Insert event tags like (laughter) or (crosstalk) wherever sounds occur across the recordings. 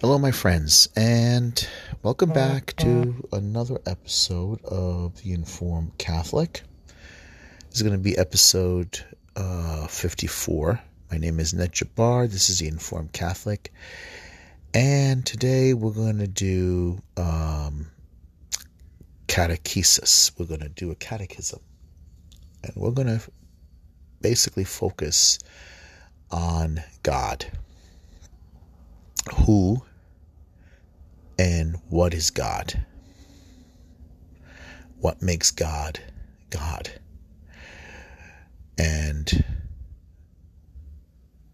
Hello, my friends, and welcome back to another episode of The Informed Catholic. This is going to be episode uh, 54. My name is Ned Jabbar. This is The Informed Catholic. And today we're going to do um, catechesis. We're going to do a catechism. And we're going to basically focus on God. Who and what is God? What makes God God? And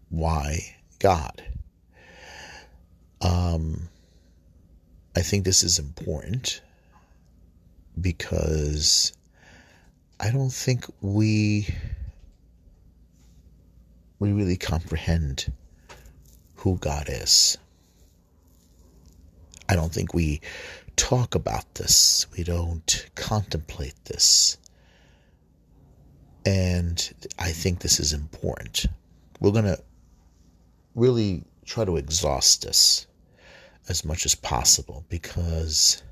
why God? Um, I think this is important because I don't think we we really comprehend who God is. I don't think we talk about this. We don't contemplate this. And I think this is important. We're going to really try to exhaust this as much as possible because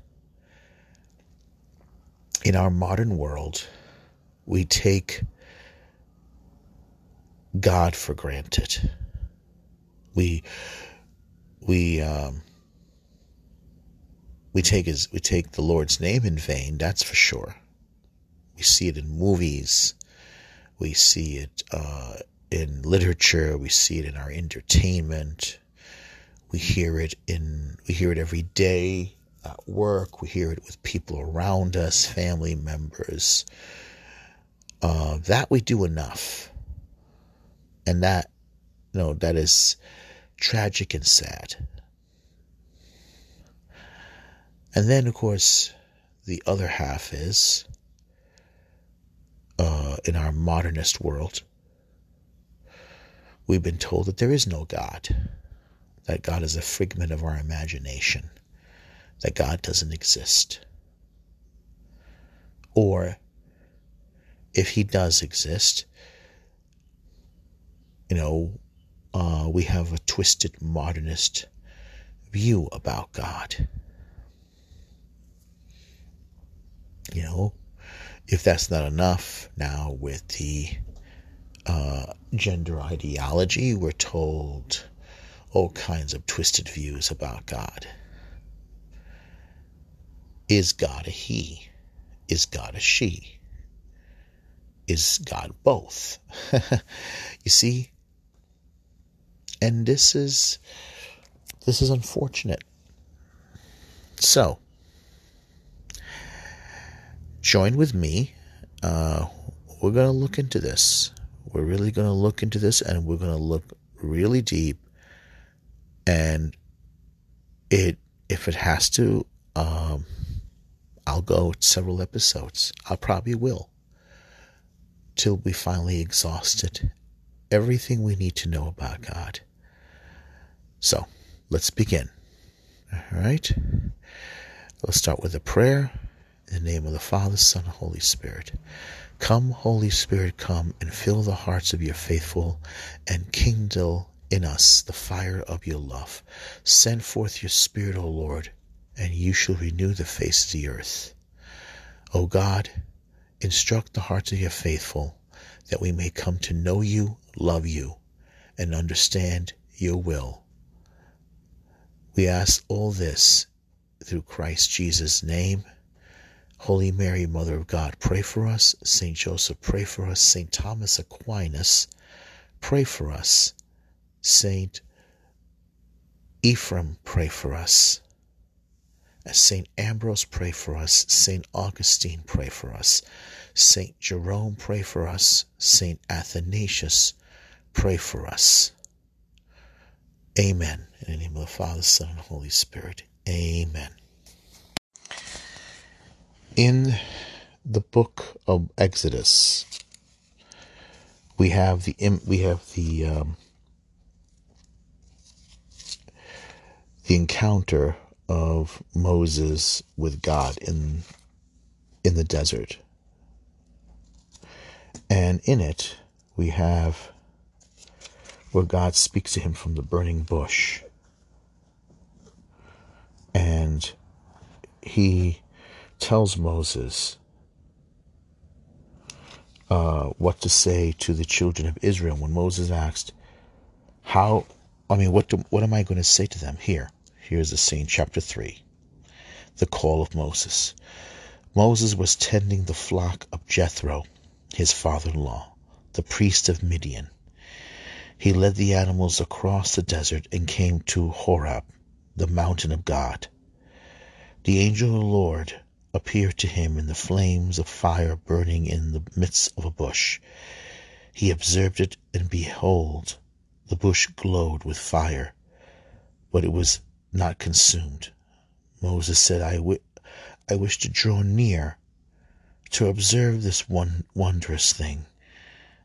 in our modern world, we take God for granted. We we um, we take his we take the Lord's name in vain. That's for sure. We see it in movies. We see it uh, in literature. We see it in our entertainment. We hear it in we hear it every day at work. We hear it with people around us, family members. Uh, that we do enough and that you know that is tragic and sad and then of course the other half is uh, in our modernist world we've been told that there is no god that god is a figment of our imagination that god doesn't exist or if he does exist you know, uh, we have a twisted modernist view about God. You know, if that's not enough, now with the uh, gender ideology, we're told all kinds of twisted views about God. Is God a he? Is God a she? Is God both? (laughs) you see, and this is this is unfortunate. So, join with me. Uh, we're going to look into this. We're really going to look into this, and we're going to look really deep. And it, if it has to, um, I'll go several episodes. I probably will till we finally exhausted everything we need to know about God. So let's begin. All right. Let's start with a prayer. In the name of the Father, Son, and Holy Spirit. Come, Holy Spirit, come and fill the hearts of your faithful and kindle in us the fire of your love. Send forth your Spirit, O Lord, and you shall renew the face of the earth. O God, instruct the hearts of your faithful that we may come to know you, love you, and understand your will we ask all this through Christ Jesus' name. Holy Mary, Mother of God, pray for us. Saint Joseph, pray for us. Saint Thomas Aquinas, pray for us. Saint Ephraim, pray for us. Saint Ambrose, pray for us. Saint Augustine, pray for us. Saint Jerome, pray for us. Saint Athanasius, pray for us. Amen. In the name of the Father, Son, and Holy Spirit. Amen. In the book of Exodus, we have the we have the um, the encounter of Moses with God in in the desert, and in it we have where God speaks to him from the burning bush. and he tells Moses uh, what to say to the children of Israel when Moses asked, "How? I mean, what do, what am I going to say to them?" Here, here's the scene, chapter three, the call of Moses. Moses was tending the flock of Jethro, his father-in-law, the priest of Midian. He led the animals across the desert and came to Horeb, the mountain of God. The angel of the Lord appeared to him in the flames of fire burning in the midst of a bush. He observed it, and behold, the bush glowed with fire, but it was not consumed. Moses said, I, w- I wish to draw near to observe this one wondrous thing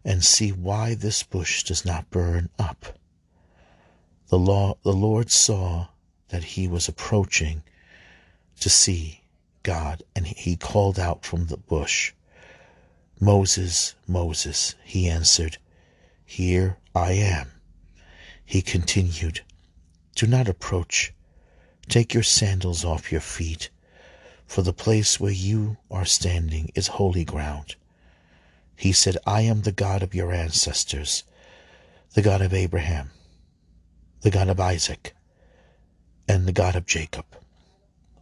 and see why this bush does not burn up. The, law, the Lord saw that he was approaching to see God, and he called out from the bush, Moses, Moses. He answered, Here I am. He continued, Do not approach. Take your sandals off your feet, for the place where you are standing is holy ground. He said, I am the God of your ancestors, the God of Abraham, the God of Isaac, and the God of Jacob.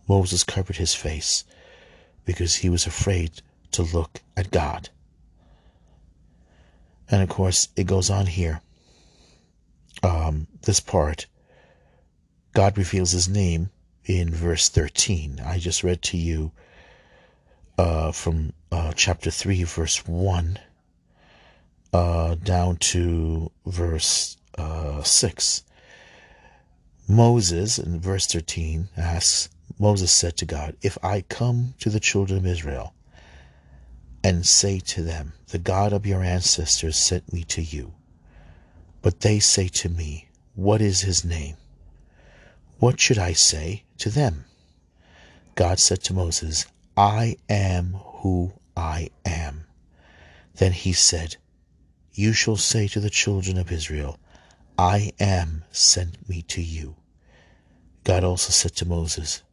Moses covered his face because he was afraid to look at God. And of course, it goes on here. Um, this part, God reveals his name in verse 13. I just read to you uh, from uh, chapter 3, verse 1, uh, down to verse uh, 6. Moses, in verse 13, asks, Moses said to God, If I come to the children of Israel and say to them, The God of your ancestors sent me to you, but they say to me, What is his name? What should I say to them? God said to Moses, I am who I am. Then he said, You shall say to the children of Israel, I am sent me to you. God also said to Moses,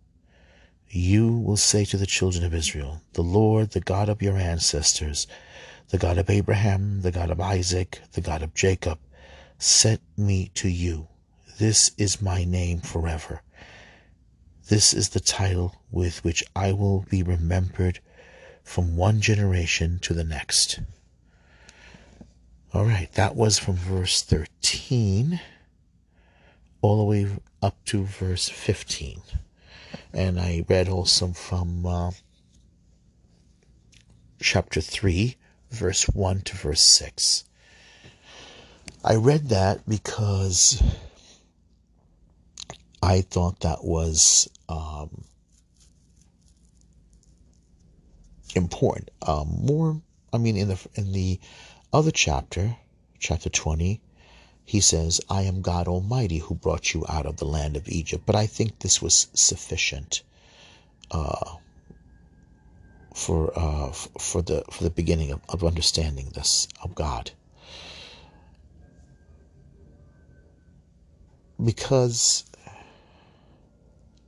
You will say to the children of Israel, The Lord, the God of your ancestors, the God of Abraham, the God of Isaac, the God of Jacob, sent me to you. This is my name forever. This is the title with which I will be remembered from one generation to the next. All right, that was from verse 13 all the way up to verse 15. And I read also from uh, chapter 3, verse 1 to verse 6. I read that because I thought that was um, important. Um, more, I mean, in the in the other chapter, chapter twenty, he says, "I am God Almighty who brought you out of the land of Egypt." But I think this was sufficient uh, for uh, for the for the beginning of, of understanding this of God. Because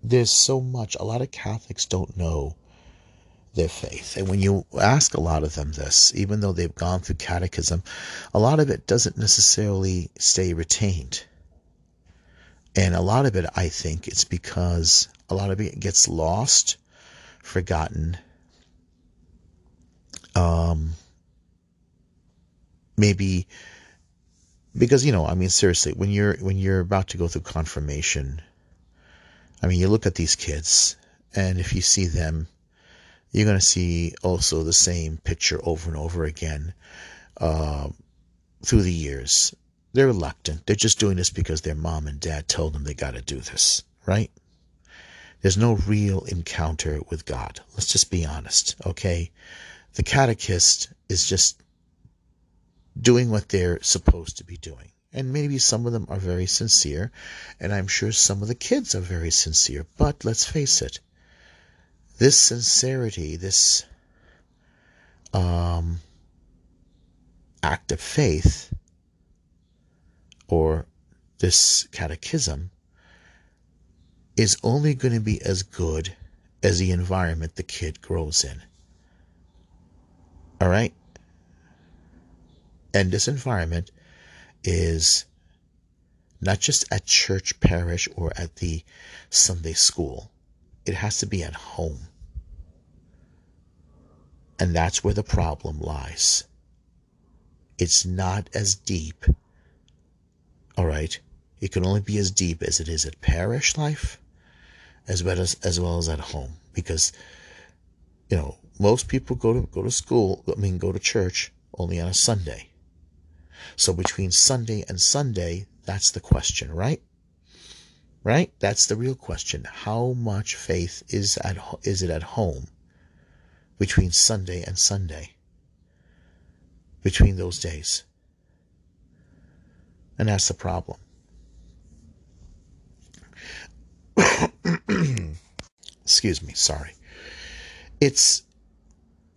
there's so much, a lot of Catholics don't know their faith. And when you ask a lot of them this, even though they've gone through catechism, a lot of it doesn't necessarily stay retained. And a lot of it, I think, it's because a lot of it gets lost, forgotten, um, maybe because you know, I mean, seriously, when you're when you're about to go through confirmation, I mean, you look at these kids, and if you see them, you're going to see also the same picture over and over again uh, through the years. They're reluctant. They're just doing this because their mom and dad told them they got to do this, right? There's no real encounter with God. Let's just be honest, okay? The catechist is just doing what they're supposed to be doing. And maybe some of them are very sincere, and I'm sure some of the kids are very sincere. But let's face it, this sincerity, this um, act of faith, or this catechism, is only going to be as good as the environment the kid grows in. All right? And this environment is not just at church, parish, or at the Sunday school, it has to be at home. And that's where the problem lies. It's not as deep. All right. It can only be as deep as it is at parish life, as well as as well as at home. Because, you know, most people go to go to school. I mean, go to church only on a Sunday. So between Sunday and Sunday, that's the question, right? Right? That's the real question. How much faith is at is it at home between Sunday and Sunday? Between those days. And that's the problem. (coughs) Excuse me, sorry. It's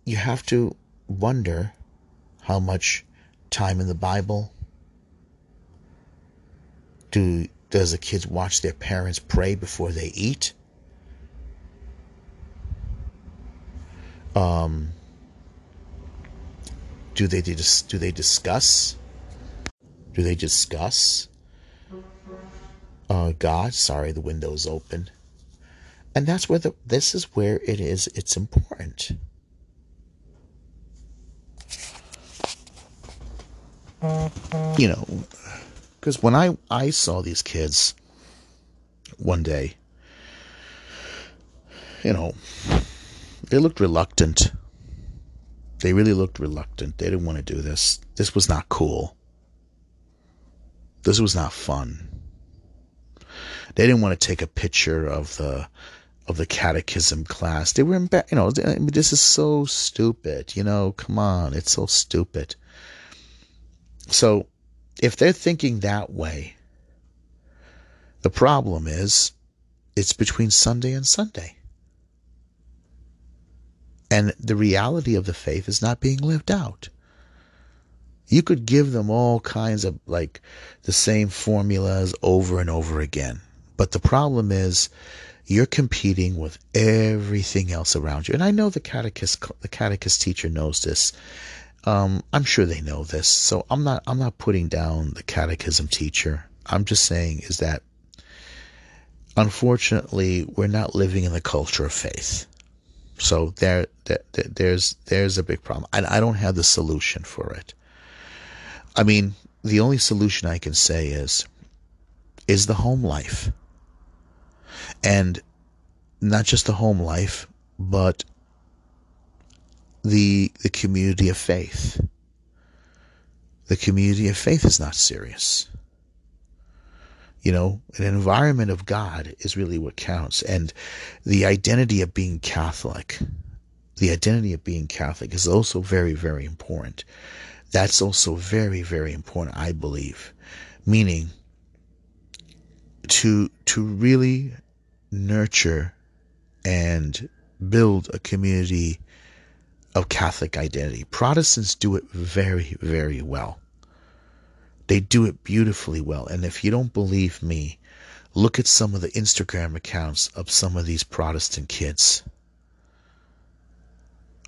you have to wonder how much time in the Bible do does the kids watch their parents pray before they eat? Um, do they do they discuss? Do they discuss uh, God? Sorry, the window's open, and that's where the this is where it is. It's important. You know, because when I I saw these kids one day, you know, they looked reluctant. They really looked reluctant. They didn't want to do this. This was not cool. This was not fun. They didn't want to take a picture of the of the catechism class. They were embarrassed. You know, this is so stupid. You know, come on, it's so stupid. So if they're thinking that way, the problem is it's between Sunday and Sunday. And the reality of the faith is not being lived out. You could give them all kinds of like the same formulas over and over again. But the problem is you're competing with everything else around you. And I know the catechist the catechist teacher knows this. Um, I'm sure they know this, so I'm not I'm not putting down the catechism teacher. I'm just saying is that unfortunately we're not living in the culture of faith. So there, there there's there's a big problem. I, I don't have the solution for it. I mean, the only solution I can say is is the home life. And not just the home life, but the the community of faith. The community of faith is not serious. You know, an environment of God is really what counts. And the identity of being Catholic, the identity of being Catholic is also very, very important. That's also very, very important, I believe. Meaning to to really nurture and build a community of Catholic identity. Protestants do it very, very well. They do it beautifully well. And if you don't believe me, look at some of the Instagram accounts of some of these Protestant kids.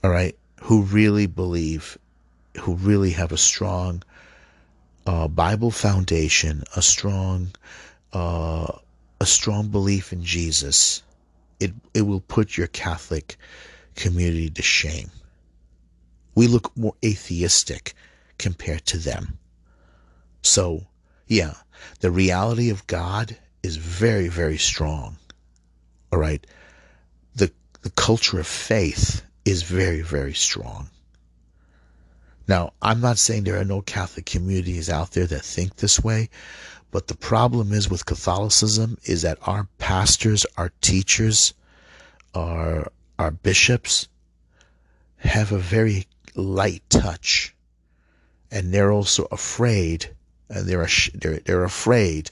All right, who really believe, who really have a strong uh, Bible foundation, a strong, uh, a strong belief in Jesus. It it will put your Catholic community to shame. We look more atheistic compared to them. So, yeah, the reality of God is very, very strong. All right. The, the culture of faith is very, very strong. Now, I'm not saying there are no Catholic communities out there that think this way, but the problem is with Catholicism is that our pastors, our teachers, our our bishops have a very light touch, and they're also afraid, and they're they're they're afraid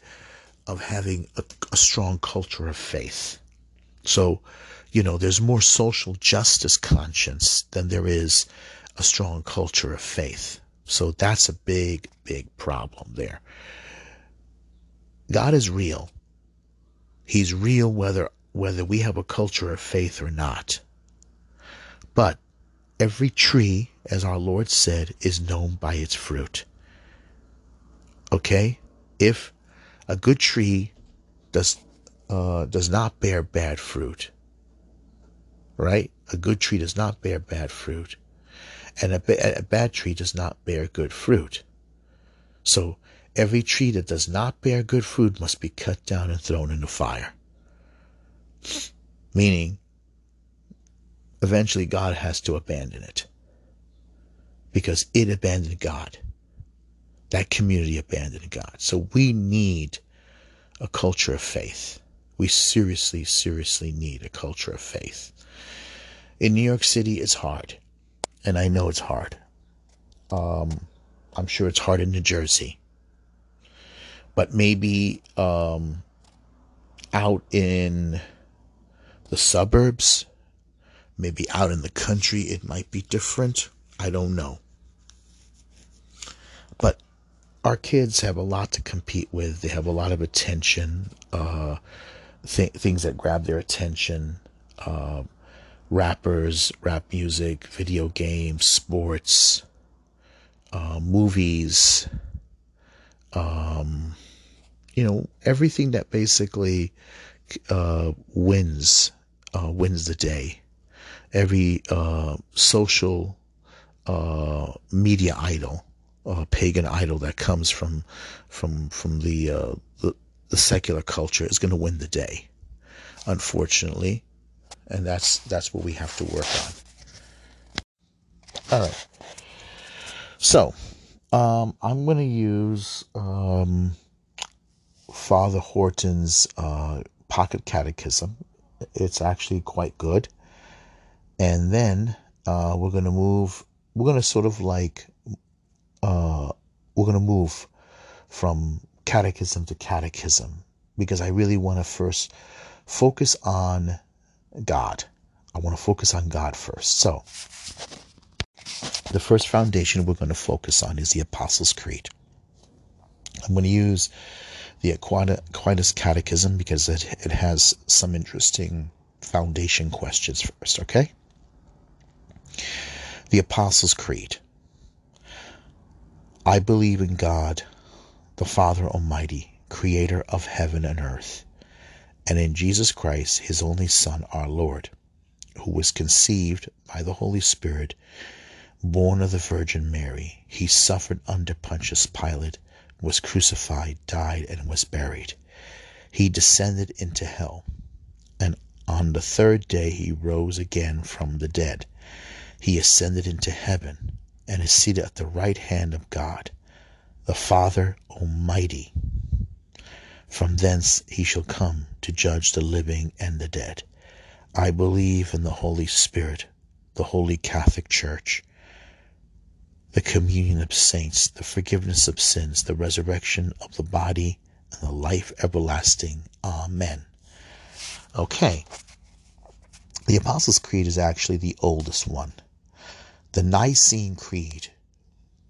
of having a, a strong culture of faith. So, you know, there's more social justice conscience than there is a strong culture of faith. So that's a big, big problem there. God is real. He's real whether whether we have a culture of faith or not. But every tree, as our Lord said, is known by its fruit. Okay? If a good tree does uh, does not bear bad fruit, right? A good tree does not bear bad fruit, and a, ba- a bad tree does not bear good fruit. So every tree that does not bear good fruit must be cut down and thrown into fire. Meaning, eventually God has to abandon it because it abandoned God. That community abandoned God. So we need a culture of faith. We seriously, seriously need a culture of faith. In New York City, it's hard. And I know it's hard. Um, I'm sure it's hard in New Jersey. But maybe um, out in the suburbs, maybe out in the country, it might be different. I don't know. But our kids have a lot to compete with. They have a lot of attention, uh, th- things that grab their attention. Uh, rappers, rap music, video games, sports, uh, movies, um, you know, everything that basically uh, wins uh, wins the day. Every uh, social uh, media idol, pagan idol that comes from from from the, uh, the the secular culture is going to win the day. Unfortunately, and that's that's what we have to work on. All right. So, um, I'm going to use um, Father Hardon's uh, Pocket Catechism. It's actually quite good. And then uh, we're to move, we're to sort of like, uh, we're to move from catechism to catechism because I really want to first focus on God. I want to focus on God first. So, the first foundation we're going to focus on is the Apostles' Creed. I'm going to use the Aquinas Catechism because it, it has some interesting foundation questions first, okay? The Apostles' Creed. I believe in God, the Father Almighty, creator of heaven and earth and in Jesus Christ, his only Son, our Lord, who was conceived by the Holy Spirit, born of the Virgin Mary. He suffered under Pontius Pilate, was crucified, died, and was buried. He descended into hell, and on the third day he rose again from the dead. He ascended into heaven and is seated at the right hand of God, the Father Almighty. From thence he shall come to judge the living and the dead. I believe in the Holy Spirit, the Holy Catholic Church, the communion of saints, the forgiveness of sins, the resurrection of the body, and the life everlasting. Amen. Okay. The Apostles' Creed is actually the oldest one. The Nicene Creed,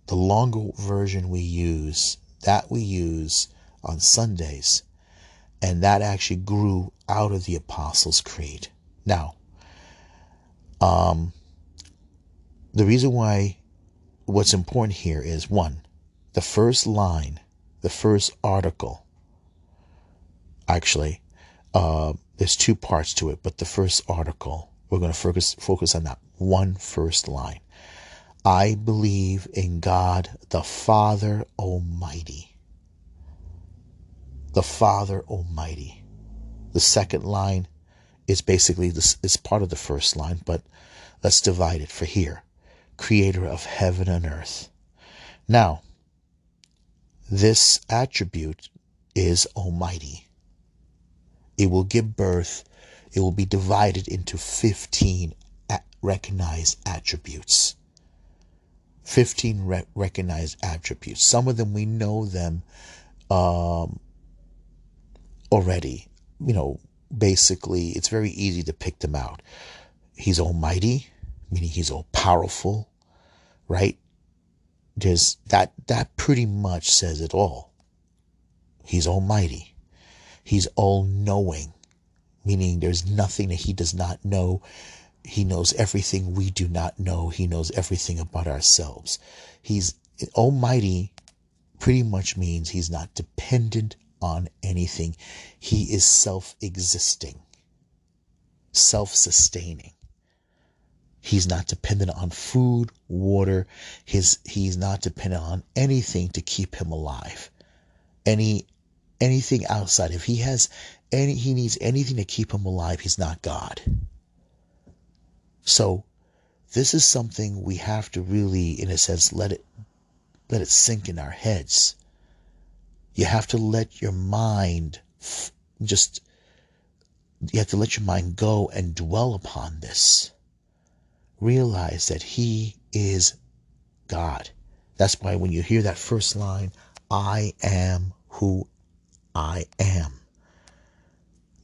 the longer version we use, that we use on Sundays. And that actually grew out of the Apostles' Creed. Now, um, the reason why what's important here is one, the first line, the first article. Actually, uh, there's two parts to it, but the first article, we're going to focus focus on that one first line. I believe in God the Father Almighty the Father Almighty. The second line is basically this is part of the first line, but let's divide it for here. Creator of heaven and earth. Now, this attribute is Almighty. It will give birth, it will be divided into 15 recognized attributes. 15 re- recognized attributes. Some of them we know them um, already. You know, basically, it's very easy to pick them out. He's almighty, meaning he's all powerful, right? There's that, that pretty much says it all. He's almighty. He's all knowing, meaning there's nothing that he does not know. He knows everything we do not know. He knows everything about ourselves. He's almighty pretty much means he's not dependent on anything. He is self existing, self sustaining. He's not dependent on food, water. His, he's not dependent on anything to keep him alive. Any, anything outside. If he has any, he needs anything to keep him alive, he's not God. So this is something we have to really, in a sense, let it, let it sink in our heads. You have to let your mind just, you have to let your mind go and dwell upon this. Realize that He is God. That's why when you hear that first line, I am who I am.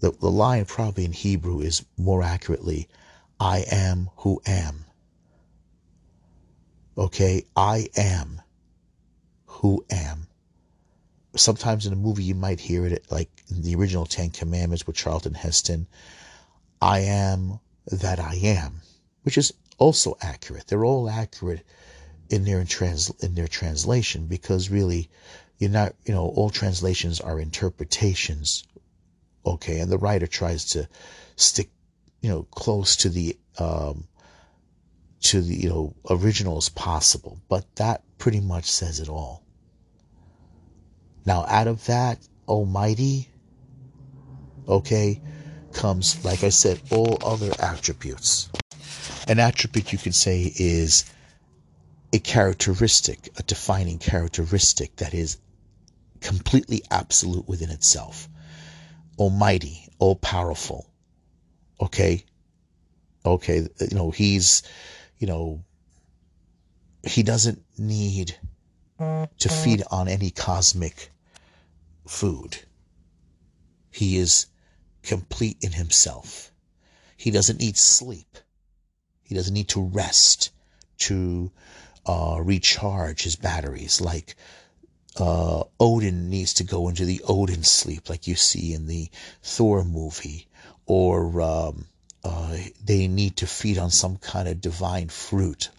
The, the line probably in Hebrew is more accurately, I am who am. Okay, I am who am sometimes in a movie you might hear it like in the original Ten Commandments with Charlton Heston. I am that I am, which is also accurate. They're all accurate in their trans in their translation because really you're not you know all translations are interpretations okay and the writer tries to stick you know close to the um to the you know original as possible but that pretty much says it all now, out of that Almighty, okay, comes, like I said, all other attributes. An attribute you could say is a characteristic, a defining characteristic that is completely absolute within itself. Almighty, all powerful. Okay? Okay, you know, he's, you know, he doesn't need to feed on any cosmic food. He is complete in himself. He doesn't need sleep. He doesn't need to rest to uh, recharge his batteries like uh, Odin needs to go into the Odin sleep, like you see in the Thor movie, or um, uh, they need to feed on some kind of divine fruit,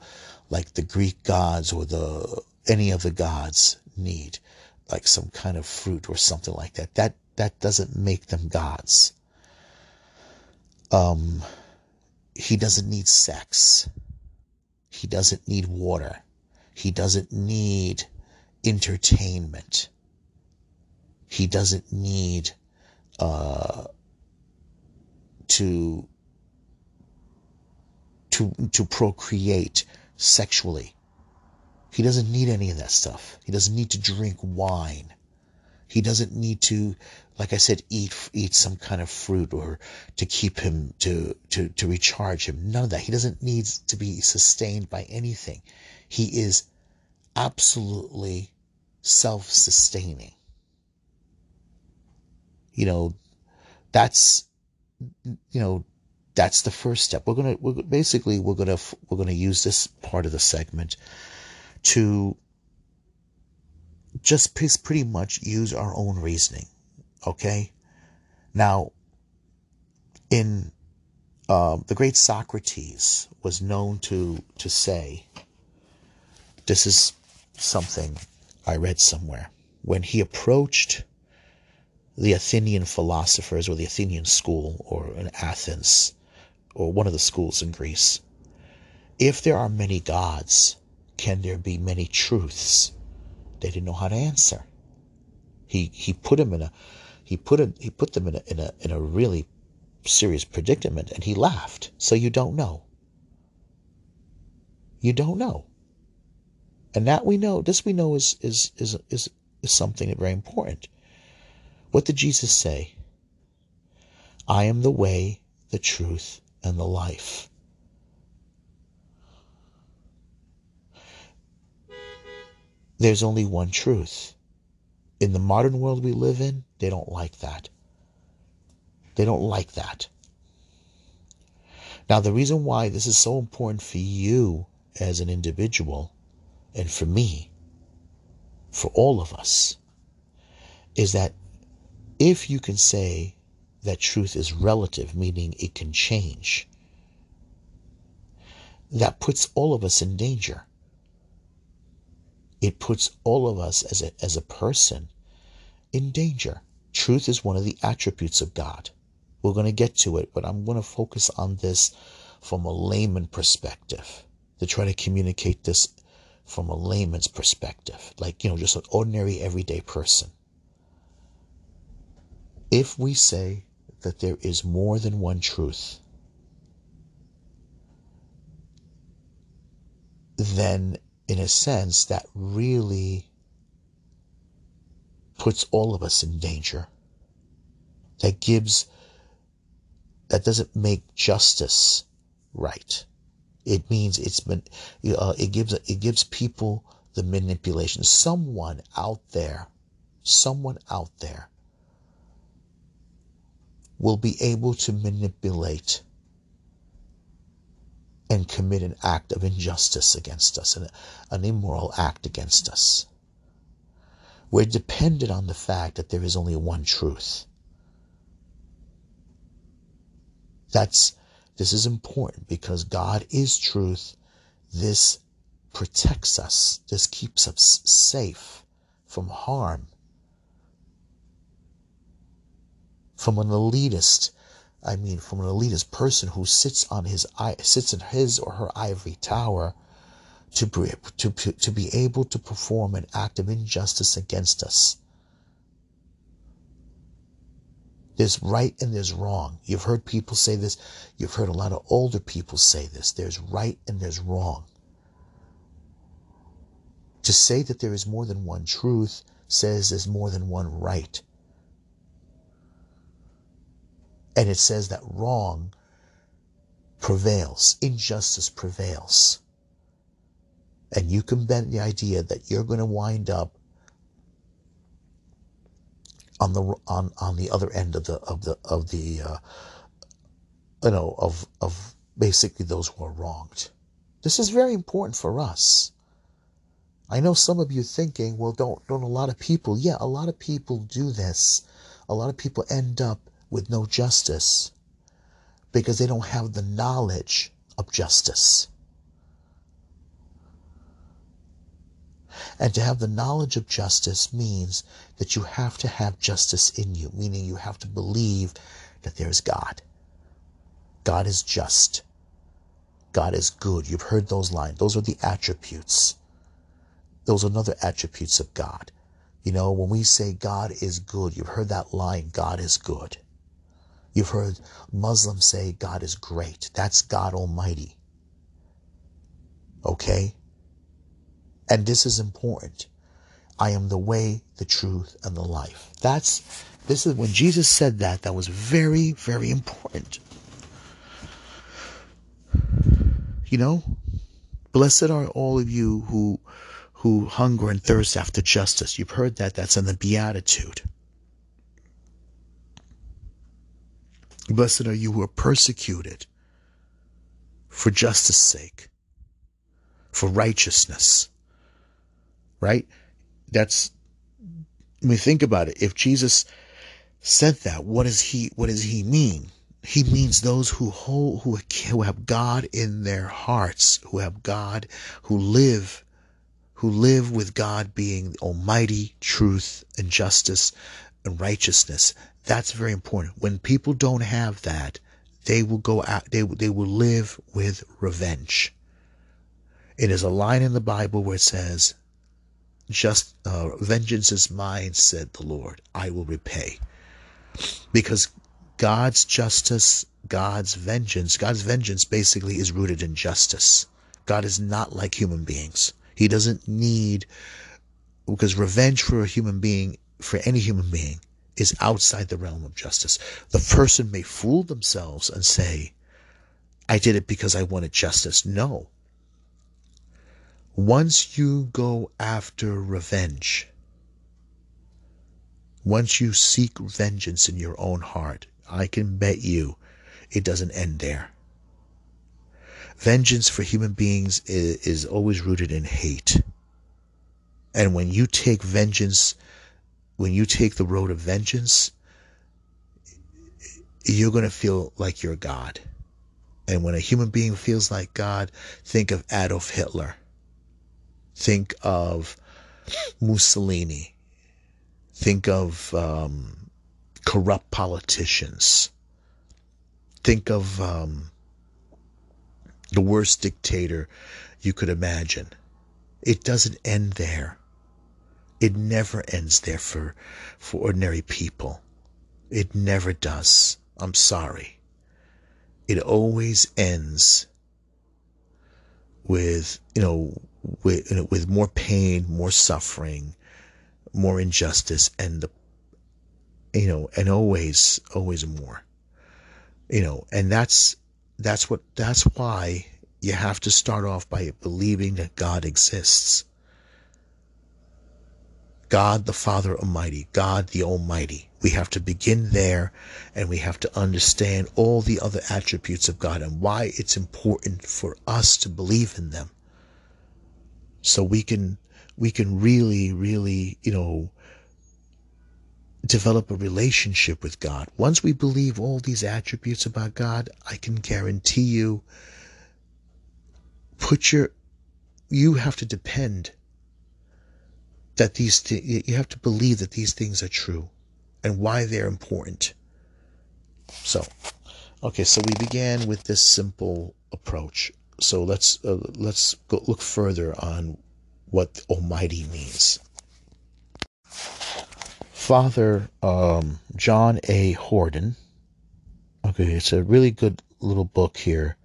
like the Greek gods or the any of the gods need like some kind of fruit or something like that. That that doesn't make them gods. Um, he doesn't need sex. He doesn't need water. He doesn't need entertainment. He doesn't need uh, to to to procreate sexually. He doesn't need any of that stuff. He doesn't need to drink wine. He doesn't need to, like I said, eat eat some kind of fruit or to keep him to to to recharge him. None of that. He doesn't need to be sustained by anything. He is absolutely self-sustaining. You know, that's you know that's the first step. We're gonna we're basically we're gonna we're gonna use this part of the segment to just pretty much use our own reasoning. Okay? Now, in uh, the great Socrates was known to to say, this is something I read somewhere. When he approached the Athenian philosophers or the Athenian school or in Athens or one of the schools in Greece, if there are many gods, can there be many truths? They didn't know how to answer. He he put him in a he put a, he put them in a in a in a really serious predicament and he laughed. So you don't know. You don't know. And that we know, this we know is is is is, is something very important. What did Jesus say? I am the way, the truth, and the life. There's only one truth. In the modern world we live in, they don't like that. They don't like that. Now, the reason why this is so important for you as an individual and for me, for all of us, is that if you can say that truth is relative, meaning it can change, that puts all of us in danger. It puts all of us as a, as a person in danger. Truth is one of the attributes of God. We're going to get to it, but I'm going to focus on this from a layman perspective to try to communicate this from a layman's perspective, like, you know, just an ordinary everyday person. If we say that there is more than one truth, then in a sense that really puts all of us in danger. That gives, that doesn't make justice right. It means it's been, uh, it gives, it gives people the manipulation. Someone out there, someone out there will be able to manipulate and commit an act of injustice against us, an, an immoral act against us. We're dependent on the fact that there is only one truth. That's this is important because God is truth. This protects us. This keeps us safe from harm. From an elitist, I mean, from an elitist person who sits on his sits in his or her ivory tower to be, to, to be able to perform an act of injustice against us. There's right and there's wrong. You've heard people say this. You've heard a lot of older people say this. There's right and there's wrong. To say that there is more than one truth says there's more than one right. And it says that wrong prevails, injustice prevails. And you can bet the idea that you're going to wind up on the on on the other end of the of the of the uh, you know of of basically those who are wronged. This is very important for us. I know some of you thinking, well, don't don't a lot of people? Yeah, a lot of people do this. A lot of people end up with no justice because they don't have the knowledge of justice. And to have the knowledge of justice means that you have to have justice in you, meaning you have to believe that there is God. God is just. God is good. You've heard those lines. Those are the attributes. Those are another attributes of God. You know, when we say God is good, you've heard that line, God is good. You've heard Muslims say God is great. That's God Almighty. Okay? And this is important. I am the way, the truth, and the life. That's this is when Jesus said that, that was very, very important. You know, blessed are all of you who who hunger and thirst after justice. You've heard that. That's in the Beatitude. Blessed are you who are persecuted for justice' sake, for righteousness right? That's, I mean, think about it. If Jesus said that, what does he, what does he mean? He means those who hold, who, who have God in their hearts, who have God, who live, who live with God being almighty truth and justice and righteousness. That's very important. When people don't have that, they will go out, they, they will live with revenge. It is a line in the Bible where it says, just uh, vengeance is mine, said the Lord. I will repay. Because God's justice, God's vengeance, God's vengeance basically is rooted in justice. God is not like human beings. He doesn't need, because revenge for a human being, for any human being, is outside the realm of justice. The person may fool themselves and say, I did it because I wanted justice. No. Once you go after revenge, once you seek vengeance in your own heart, I can bet you it doesn't end there. Vengeance for human beings is, is always rooted in hate. And when you take vengeance, when you take the road of vengeance, you're going to feel like you're God. And when a human being feels like God, think of Adolf Hitler. Think of Mussolini. Think of um, corrupt politicians. Think of um, the worst dictator you could imagine. It doesn't end there. It never ends there for, for ordinary people. It never does. I'm sorry. It always ends with, you know, with, you know, with more pain, more suffering, more injustice, and the, you know, and always, always more, you know, and that's, that's what, that's why you have to start off by believing that God exists. God the Father Almighty, God the Almighty. We have to begin there and we have to understand all the other attributes of God and why it's important for us to believe in them. So we can we can really, really, you know, develop a relationship with God. Once we believe all these attributes about God, I can guarantee you put your you have to depend that these th- you have to believe that these things are true and why they're important. So, okay, so we began with this simple approach. So let's uh, let's go look further on what Almighty means. Father um, John A. Hardon. Okay, it's a really good little book here.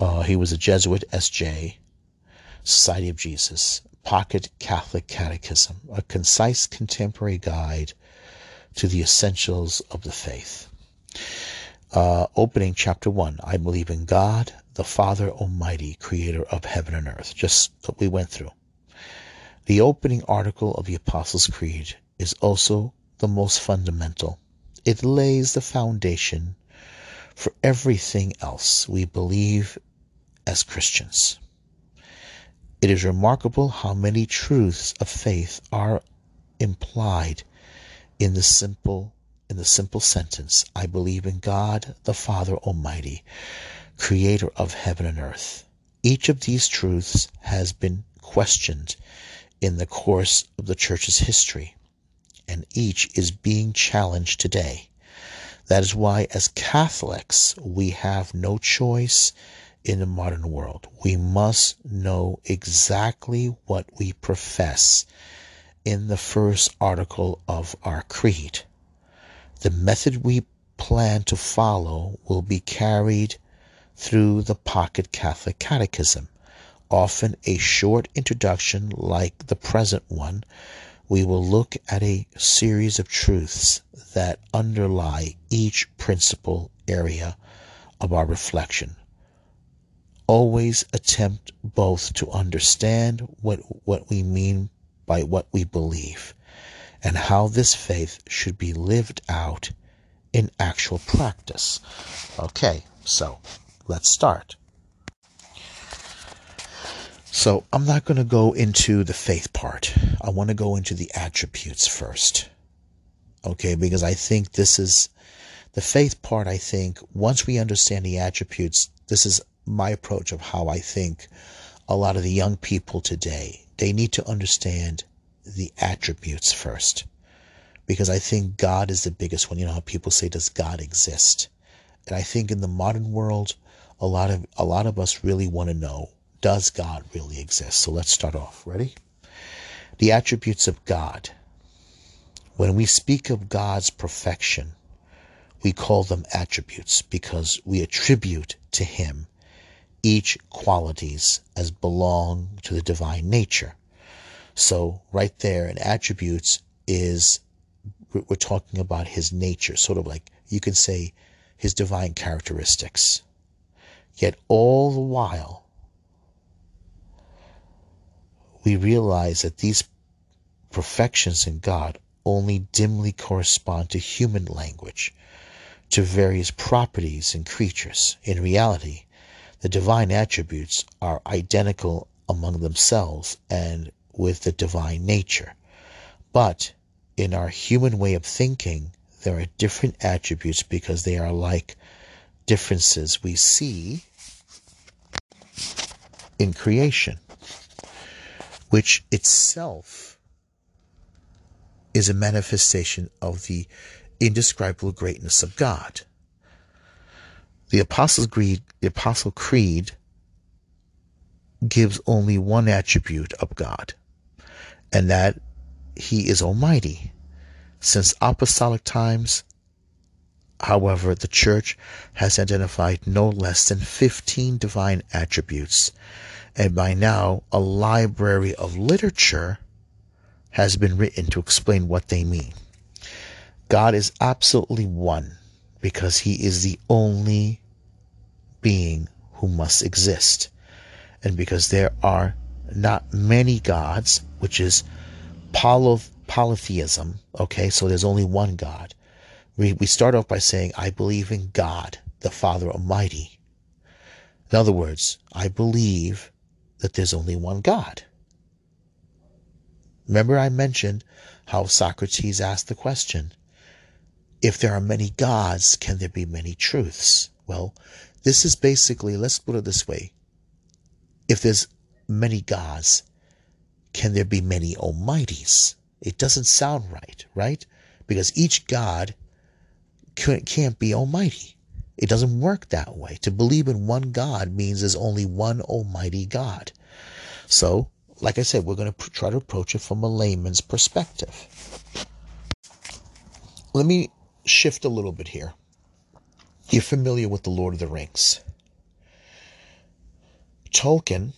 Uh, he was a Jesuit, S.J. Society of Jesus. Pocket Catholic Catechism, a concise contemporary guide to the essentials of the faith. Uh, opening chapter 1 I believe in God, the Father Almighty, creator of heaven and earth. Just what we went through. The opening article of the Apostles' Creed is also the most fundamental. It lays the foundation for everything else we believe as Christians. It is remarkable how many truths of faith are implied in the simple in the simple sentence, I believe in God the Father Almighty, creator of heaven and earth. Each of these truths has been questioned in the course of the church's history, and each is being challenged today. That is why, as Catholics, we have no choice in the modern world. We must know exactly what we profess in the first article of our creed. The method we plan to follow will be carried through the Pocket Catholic Catechism, often a short introduction like the present one. We will look at a series of truths that underlie each principal area of our reflection always attempt both to understand what, what we mean by what we believe and how this faith should be lived out in actual practice. Okay, so let's start. So I'm not going to go into the faith part. I want to go into the attributes first. Okay, because I think this is the faith part. I think once we understand the attributes, this is my approach of how I think a lot of the young people today, they need to understand the attributes first. Because I think God is the biggest one. You know how people say, does God exist? And I think in the modern world, a lot of a lot of us really want to know, does God really exist? So let's start off. Ready? The attributes of God. When we speak of God's perfection, we call them attributes because we attribute to him each qualities as belong to the divine nature. So right there in attributes is we're talking about his nature, sort of like you can say his divine characteristics. Yet all the while, we realize that these perfections in God only dimly correspond to human language, to various properties in creatures. In reality, the divine attributes are identical among themselves and with the divine nature. But in our human way of thinking, there are different attributes because they are like differences we see in creation, which itself is a manifestation of the indescribable greatness of God. The Apostles' Creed, the Apostle Creed gives only one attribute of God, and that He is Almighty. Since apostolic times, however, the Church has identified no less than 15 divine attributes, and by now a library of literature has been written to explain what they mean. God is absolutely one because he is the only being who must exist. And because there are not many gods, which is poly- polytheism, okay, so there's only one God. We, we start off by saying, I believe in God, the Father Almighty. In other words, I believe that there's only one God. Remember, I mentioned how Socrates asked the question if there are many gods, can there be many truths? Well, this is basically, let's put it this way. If there's many gods, can there be many almighties? It doesn't sound right, right? Because each God can't be almighty. It doesn't work that way. To believe in one God means there's only one almighty God. So, like I said, we're going to try to approach it from a layman's perspective. Let me shift a little bit here. You're familiar with The Lord of the Rings. Tolkien,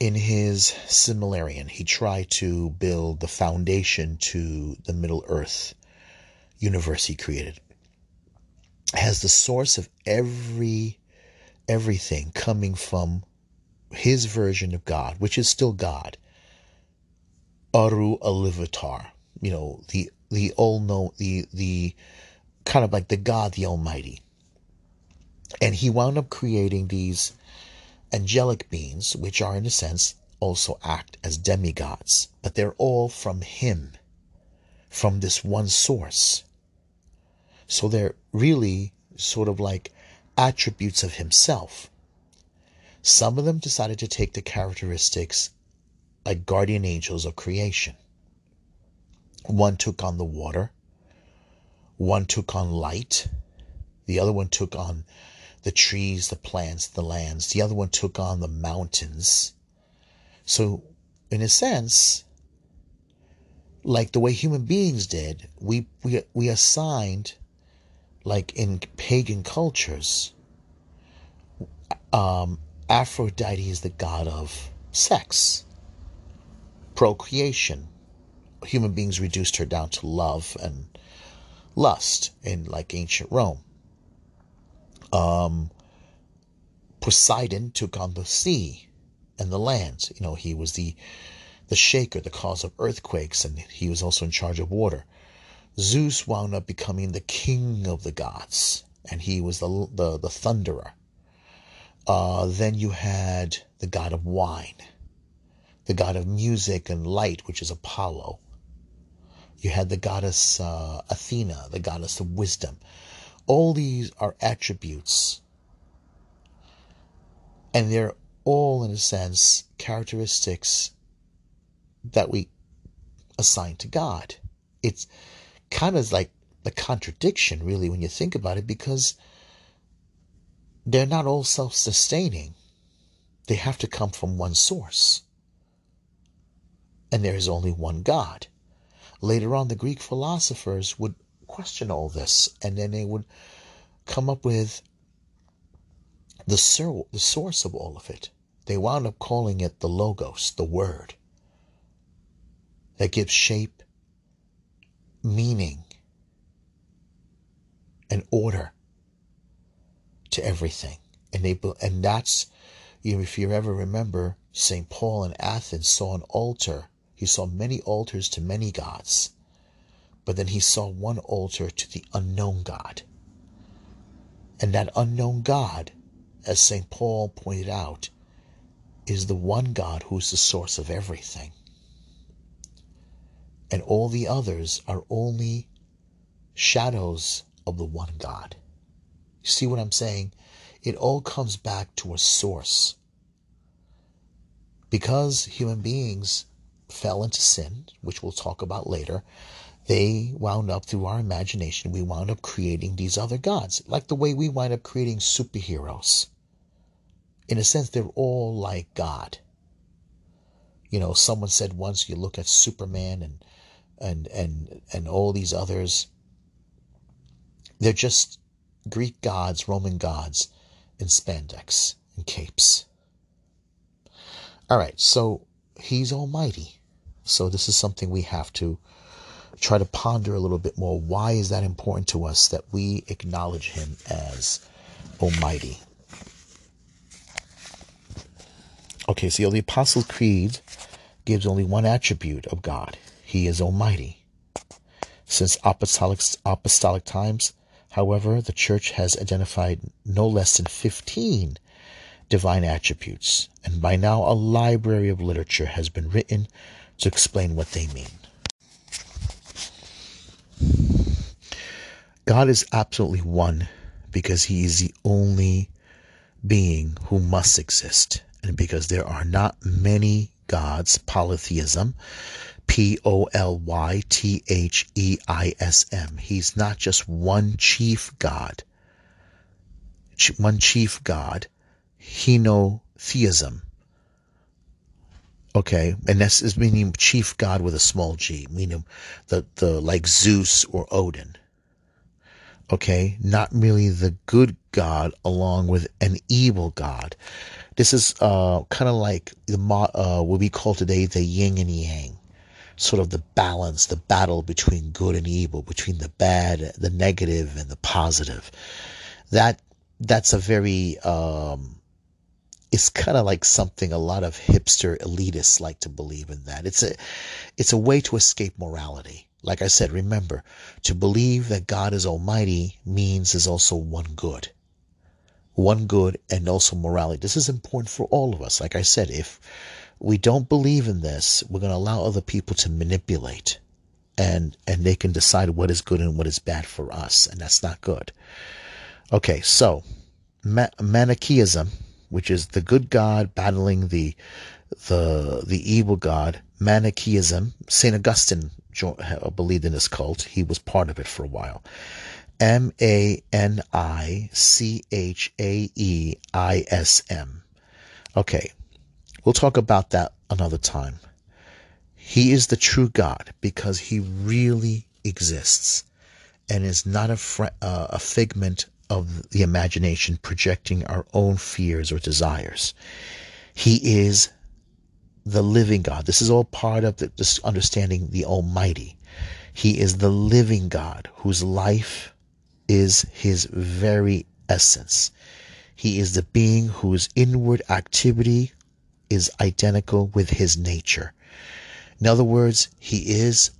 in his Silmarillion, he tried to build the foundation to the Middle Earth universe he created. Has the source of every everything coming from his version of God, which is still God. Eru Ilúvatar, you know, the the all know the the kind of like the God, the Almighty. And he wound up creating these angelic beings, which are, in a sense, also act as demigods, but they're all from him, from this one source. So they're really sort of like attributes of himself. Some of them decided to take the characteristics like guardian angels of creation. One took on the water, one took on light, the other one took on the trees, the plants, the lands, the other one took on the mountains. So, in a sense, like the way human beings did, we we we assigned, like in pagan cultures, um, Aphrodite is the god of sex, procreation. Human beings reduced her down to love and lust in like ancient Rome. Um, Poseidon took on the sea and the land. You know, he was the the shaker, the cause of earthquakes, and he was also in charge of water. Zeus wound up becoming the king of the gods, and he was the the, the thunderer. Uh, then you had the god of wine, the god of music and light, which is Apollo. You had the goddess uh, Athena, the goddess of wisdom. All these are attributes. And they're all, in a sense, characteristics that we assign to God. It's kind of like the contradiction, really, when you think about it, because they're not all self sustaining. They have to come from one source. And there is only one God. Later on, the Greek philosophers would question all this, and then they would come up with the, sur- the source of all of it. They wound up calling it the Logos, the Word, that gives shape, meaning, and order to everything. And they and that's if you ever remember St. Paul in Athens saw an altar he saw many altars to many gods, but then he saw one altar to the unknown God. And that unknown God, as St. Paul pointed out, is the one God who is the source of everything. And all the others are only shadows of the one God. You see what I'm saying? It all comes back to a source. Because human beings fell into sin, which we'll talk about later, they wound up through our imagination, we wound up creating these other gods, like the way we wind up creating superheroes. In a sense, they're all like God. You know, someone said once you look at Superman and and and and all these others, they're just Greek gods, Roman gods in spandex and capes. All right, so he's almighty. So this is something we have to try to ponder a little bit more. Why is that important to us that we acknowledge him as almighty? Okay, so the Apostles' Creed gives only one attribute of God. He is almighty. Since apostolic, apostolic times, however, the church has identified no less than 15 divine attributes, and by now a library of literature has been written to explain what they mean. God is absolutely one because he is the only being who must exist, and because there are not many gods, polytheism, P O L Y T H E I S M. He's not just one chief God, one chief God, henotheism. Okay, and this is meaning chief God with a small g, meaning the, the like Zeus or Odin. Okay, not merely the good God along with an evil God. This is uh, kind of like the uh, what we call today the yin and yang, sort of the balance, the battle between good and evil, between the bad, the negative, and the positive. That that's a very um, it's kind of like something a lot of hipster elitists like to believe in that. It's a it's a way to escape morality. Like I said, remember, to believe that God is almighty means there's also one good. One good and also morality. This is important for all of us. Like I said, if we don't believe in this, we're going to allow other people to manipulate and and they can decide what is good and what is bad for us, and that's not good. Okay, so Ma- Manichaeism which is the good God battling the the the evil God. Manichaeism. Saint Augustine believed in this cult. He was part of it for a while. M A N I C H A E I S M. Okay, we'll talk about that another time. He is the true God because he really exists and is not a, fr- uh, a figment of the imagination projecting our own fears or desires. He is the living God. This is all part of the, this understanding the Almighty. He is the living God whose life is his very essence. He is the being whose inward activity is identical with his nature. In other words, he is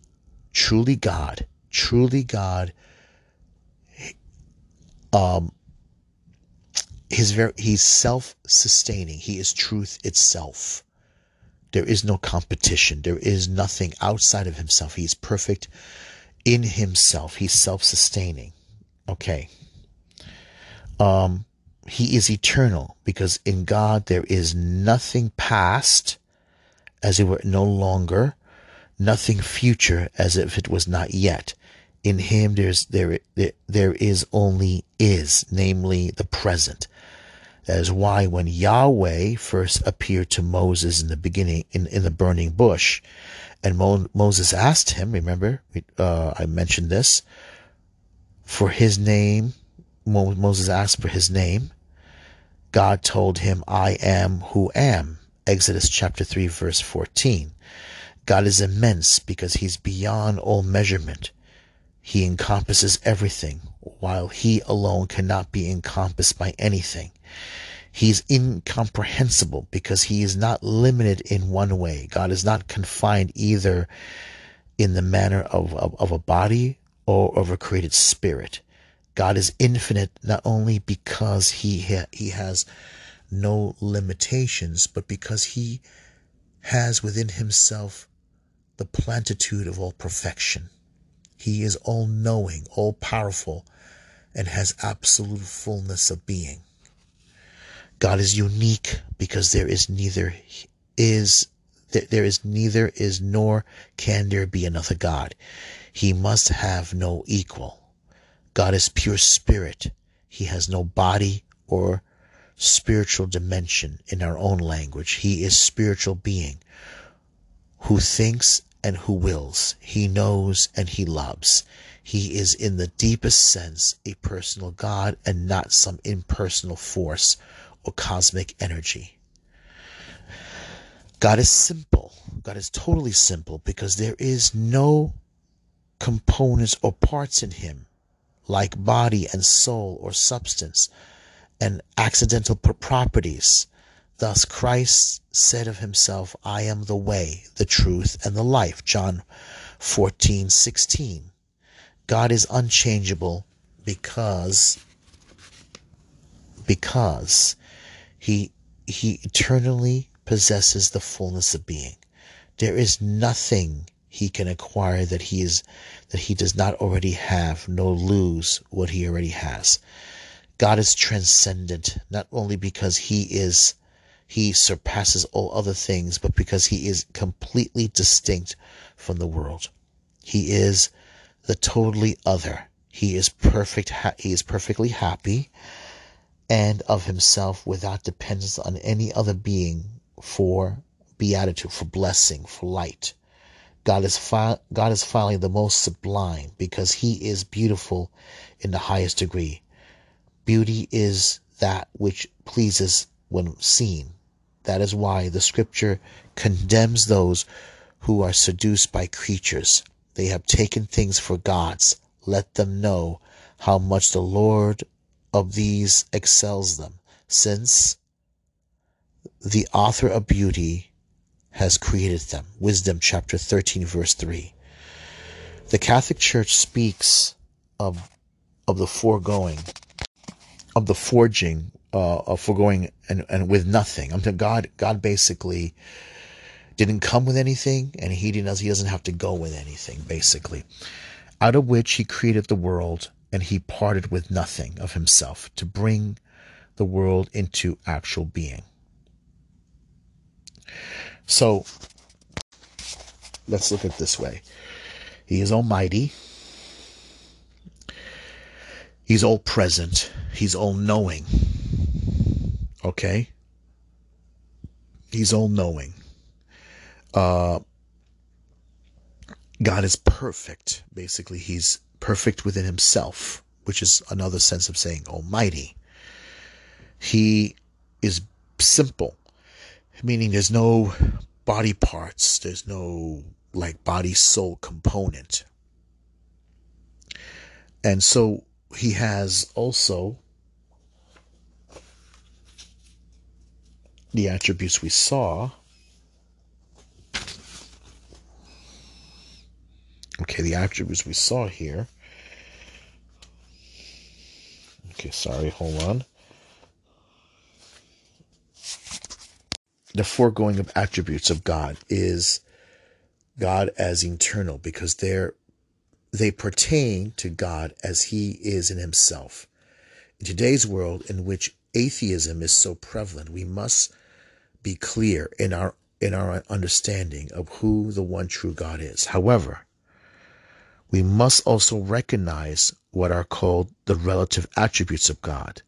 truly God, truly God um, his very he's self-sustaining. He is truth itself. There is no competition. There is nothing outside of himself. He's perfect in himself. He's self-sustaining. Okay. Um, he is eternal because in God there is nothing past as it were no longer, nothing future as if it was not yet in him there's there, there there is only is namely the present. That is why when yahweh first appeared to moses in the beginning in, in the burning bush and Mo, moses asked him remember uh, i mentioned this for his name Mo, moses asked for his name god told him i am who am. Exodus chapter 3 verse 14 god is immense because he's beyond all measurement he encompasses everything, while he alone cannot be encompassed by anything. He is incomprehensible because he is not limited in one way. God is not confined either in the manner of, of, of a body or of a created spirit. God is infinite not only because he ha- he has no limitations, but because he has within himself the plentitude of all perfection. He is all knowing, all powerful, and has absolute fullness of being. God is unique because there is neither is there is neither is nor can there be another God. He must have no equal. God is pure spirit. He has no body or spiritual dimension in our own language. He is spiritual being who thinks and who wills. He knows and he loves. He is in the deepest sense a personal God and not some impersonal force or cosmic energy. God is simple. God is totally simple because there is no components or parts in him like body and soul or substance and accidental properties. Thus Christ said of himself, I am the way, the truth, and the life. John 14, 16. God is unchangeable because because he he eternally possesses the fullness of being. There is nothing he can acquire that he is that he does not already have, nor lose what he already has. God is transcendent, not only because he is he surpasses all other things, but because he is completely distinct from the world. He is the totally other. He is perfect. He is perfectly happy and of himself without dependence on any other being for beatitude, for blessing, for light. God is fi- God is finally the most sublime because he is beautiful in the highest degree. Beauty is that which pleases when seen. That is why the scripture condemns those who are seduced by creatures. They have taken things for gods. Let them know how much the Lord of these excels them, since the author of beauty has created them. Wisdom chapter 13 verse 3. The Catholic Church speaks of of the foregoing of the forging uh, of foregoing and, and with nothing. I'm God God basically didn't come with anything and he didn't he doesn't have to go with anything basically. Out of which he created the world and he parted with nothing of himself to bring the world into actual being. So let's look at it this way He is almighty, He's all present, He's all knowing. Okay? He's all knowing. Uh, God is perfect. Basically, He's perfect within Himself, which is another sense of saying almighty. He is simple meaning there's no body parts, there's no like body soul component. And so he has also the attributes we saw. Okay, the attributes we saw here. Okay, sorry, hold on. the foregoing of attributes of God is God as eternal because they're they pertain to God as he is in himself. In today's world in which atheism is so prevalent, we must be clear in our in our understanding of who the one true God is. However, we must also recognize what are called the relative attributes of God.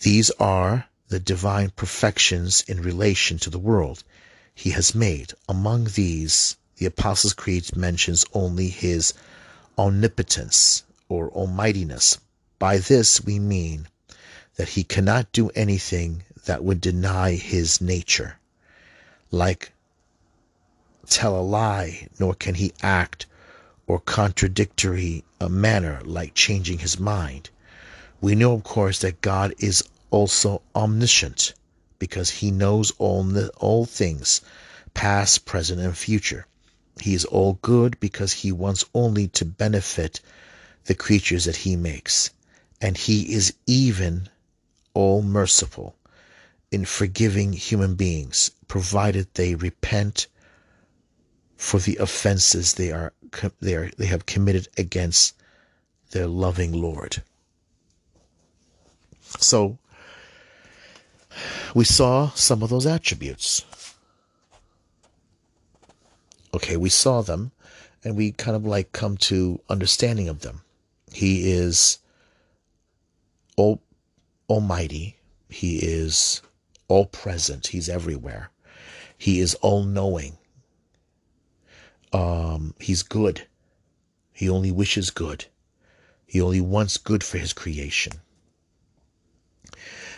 These are the divine perfections in relation to the world he has made. Among these, the Apostles' Creed mentions only his omnipotence or almightiness. By this we mean that he cannot do anything that would deny his nature, like tell a lie, nor can he act or contradictory a manner like changing his mind. We know, of course, that God is also omniscient because he knows all, all things, past, present, and future. He is all good because he wants only to benefit the creatures that he makes. And he is even all merciful in forgiving human beings, provided they repent for the offenses they are they are they have committed against their loving Lord. So we saw some of those attributes. Okay, we saw them and we kind of like come to understanding of them. He is almighty. He is all present. He's everywhere. He is all knowing. Um, he's good. He only wishes good. He only wants good for his creation.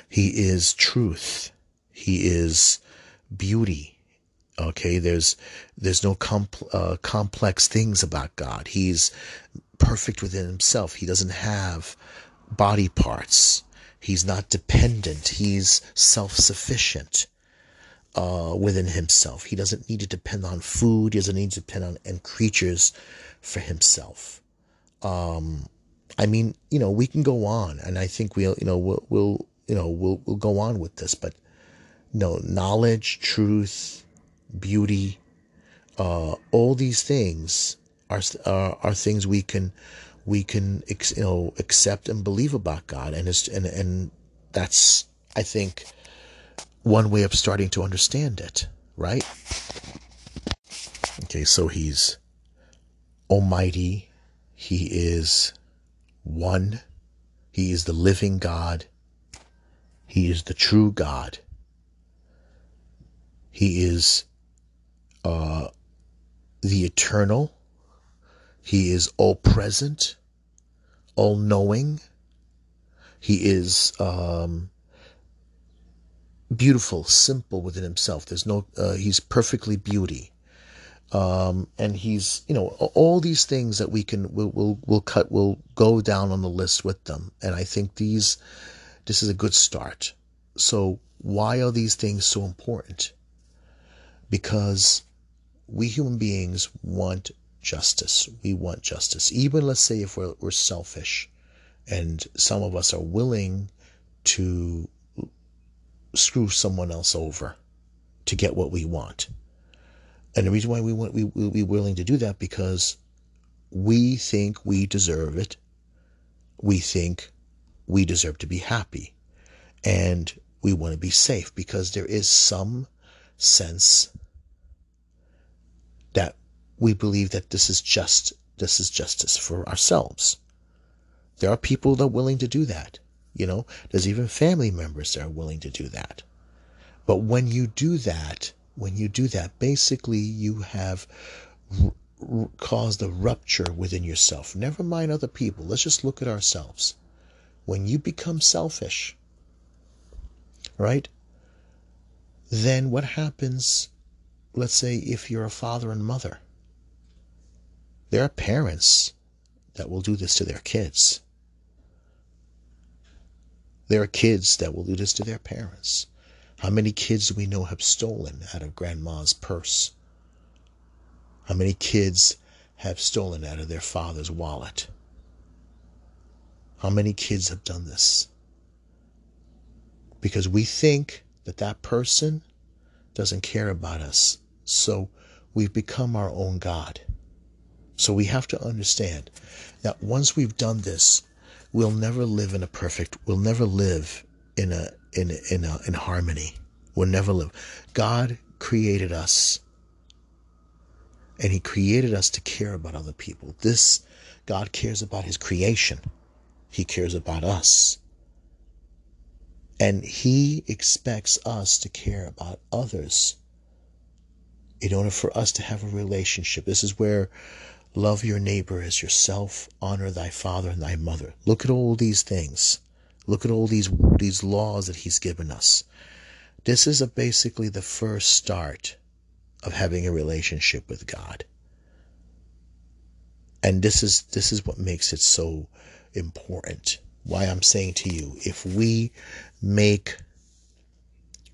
He is truth. He is beauty. Okay, there's there's no compl- uh, complex things about God. He's perfect within himself. He doesn't have body parts. He's not dependent. He's self-sufficient uh, within himself. He doesn't need to depend on food. He doesn't need to depend on and creatures for himself. Um, I mean, you know, we can go on, and I think we'll, you know, we'll, we'll you know, we'll we'll go on with this, but you know, knowledge, truth, beauty, uh, all these things are, are are things we can we can you know accept and believe about God, and it's and and that's I think one way of starting to understand it, right? Okay, so he's almighty, he is one, he is the living God, he is the true God. He is uh, the eternal. He is all present, all knowing. He is um, beautiful, simple within himself. There's no, uh, he's perfectly beauty. Um, and he's, you know, all these things that we can, we'll, we'll, we'll cut, we'll go down on the list with them. And I think these, this is a good start. So, why are these things so important? Because we human beings want justice. We want justice. Even let's say if we're, we're selfish and some of us are willing to screw someone else over to get what we want. And the reason why we want we will be willing to do that because we think we deserve it. We think we deserve to be happy. And we want to be safe because there is some sense we believe that this is just this is justice for ourselves. There are people that are willing to do that. You know, there's even family members that are willing to do that. But when you do that, when you do that, basically you have r- r- caused a rupture within yourself. Never mind other people. Let's just look at ourselves. When you become selfish, right? Then what happens, let's say, if you're a father and mother? There are parents that will do this to their kids. There are kids that will do this to their parents. How many kids do we know have stolen out of grandma's purse? How many kids have stolen out of their father's wallet? How many kids have done this? Because we think that that person doesn't care about us. So we've become our own God. So we have to understand that once we've done this, we'll never live in a perfect, we'll never live in a, in, a, in, a, in harmony. We'll never live. God created us and he created us to care about other people. This, God cares about his creation. He cares about us. And he expects us to care about others in order for us to have a relationship. This is where love your neighbor as yourself, honor thy father and thy mother. Look at all these things. Look at all these these laws that he's given us. This is basically the first start of having a relationship with God. And this is this is what makes it so important. Why I'm saying to you, if we make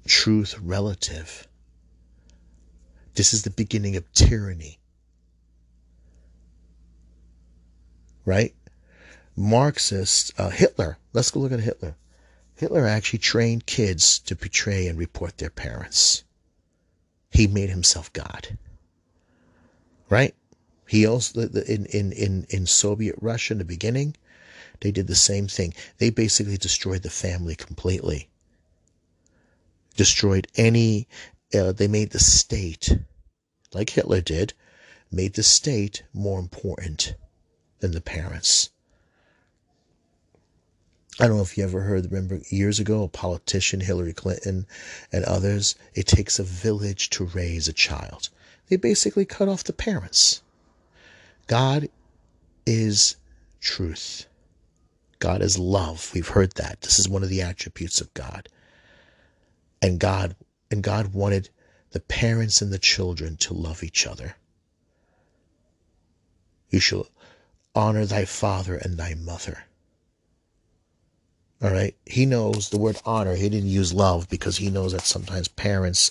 truth relative, this is the beginning of tyranny. Right? Marxist, uh, Hitler, let's go look at Hitler. Hitler actually trained kids to betray and report their parents. He made himself God. right? He also in in in in Soviet Russia in the beginning, they did the same thing. They basically destroyed the family completely. Destroyed any. Uh, they made the state, like Hitler did, made the state more important than the parents. I don't know if you ever heard, remember years ago, a politician, Hillary Clinton, and others, it takes a village to raise a child. They basically cut off the parents. God is truth. God is love. We've heard that. This is one of the attributes of God. And God and God wanted the parents and the children to love each other. You shall honor thy father and thy mother. All right. He knows the word honor. He didn't use love because he knows that sometimes parents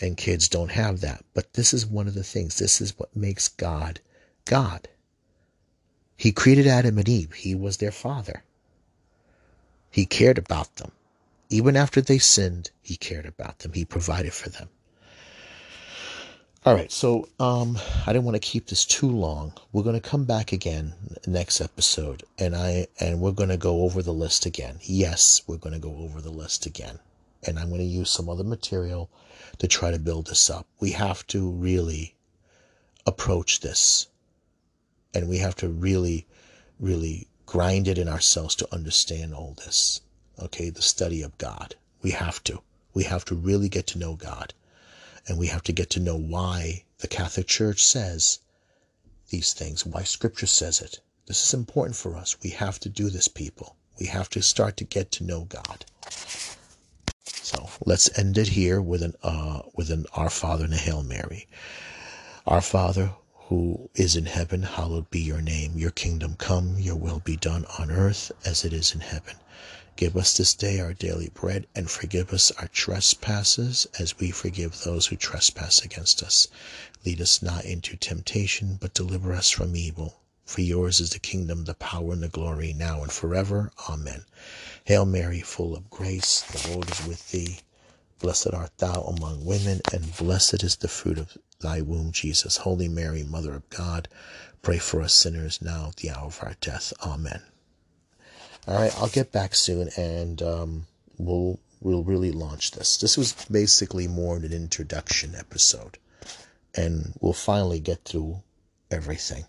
and kids don't have that. But this is one of the things. This is what makes God God. He created Adam and Eve. He was their father. He cared about them. Even after they sinned, he cared about them. He provided for them. All right, so um, I didn't want to keep this too long. We're going to come back again next episode, and I and we're going to go over the list again. Yes, we're going to go over the list again, and I'm going to use some other material to try to build this up. We have to really approach this, and we have to really, really grind it in ourselves to understand all this. Okay, the study of God. We have to. We have to really get to know God and we have to get to know why the Catholic Church says these things, why Scripture says it. This is important for us. We have to do this, people. We have to start to get to know God. So let's end it here with an uh, with an Our Father and a Hail Mary. Our Father who is in heaven, hallowed be your name. Your kingdom come, your will be done on earth as it is in heaven. Give us this day our daily bread, and forgive us our trespasses as we forgive those who trespass against us. Lead us not into temptation, but deliver us from evil. For yours is the kingdom, the power, and the glory, now and forever. Amen. Hail Mary, full of grace, the Lord is with thee. Blessed art thou among women, and blessed is the fruit of thy womb, Jesus. Holy Mary, Mother of God, pray for us sinners now at the hour of our death. Amen. All right, I'll get back soon and um, we'll we'll really launch this. This was basically more an introduction episode, and we'll finally get through everything.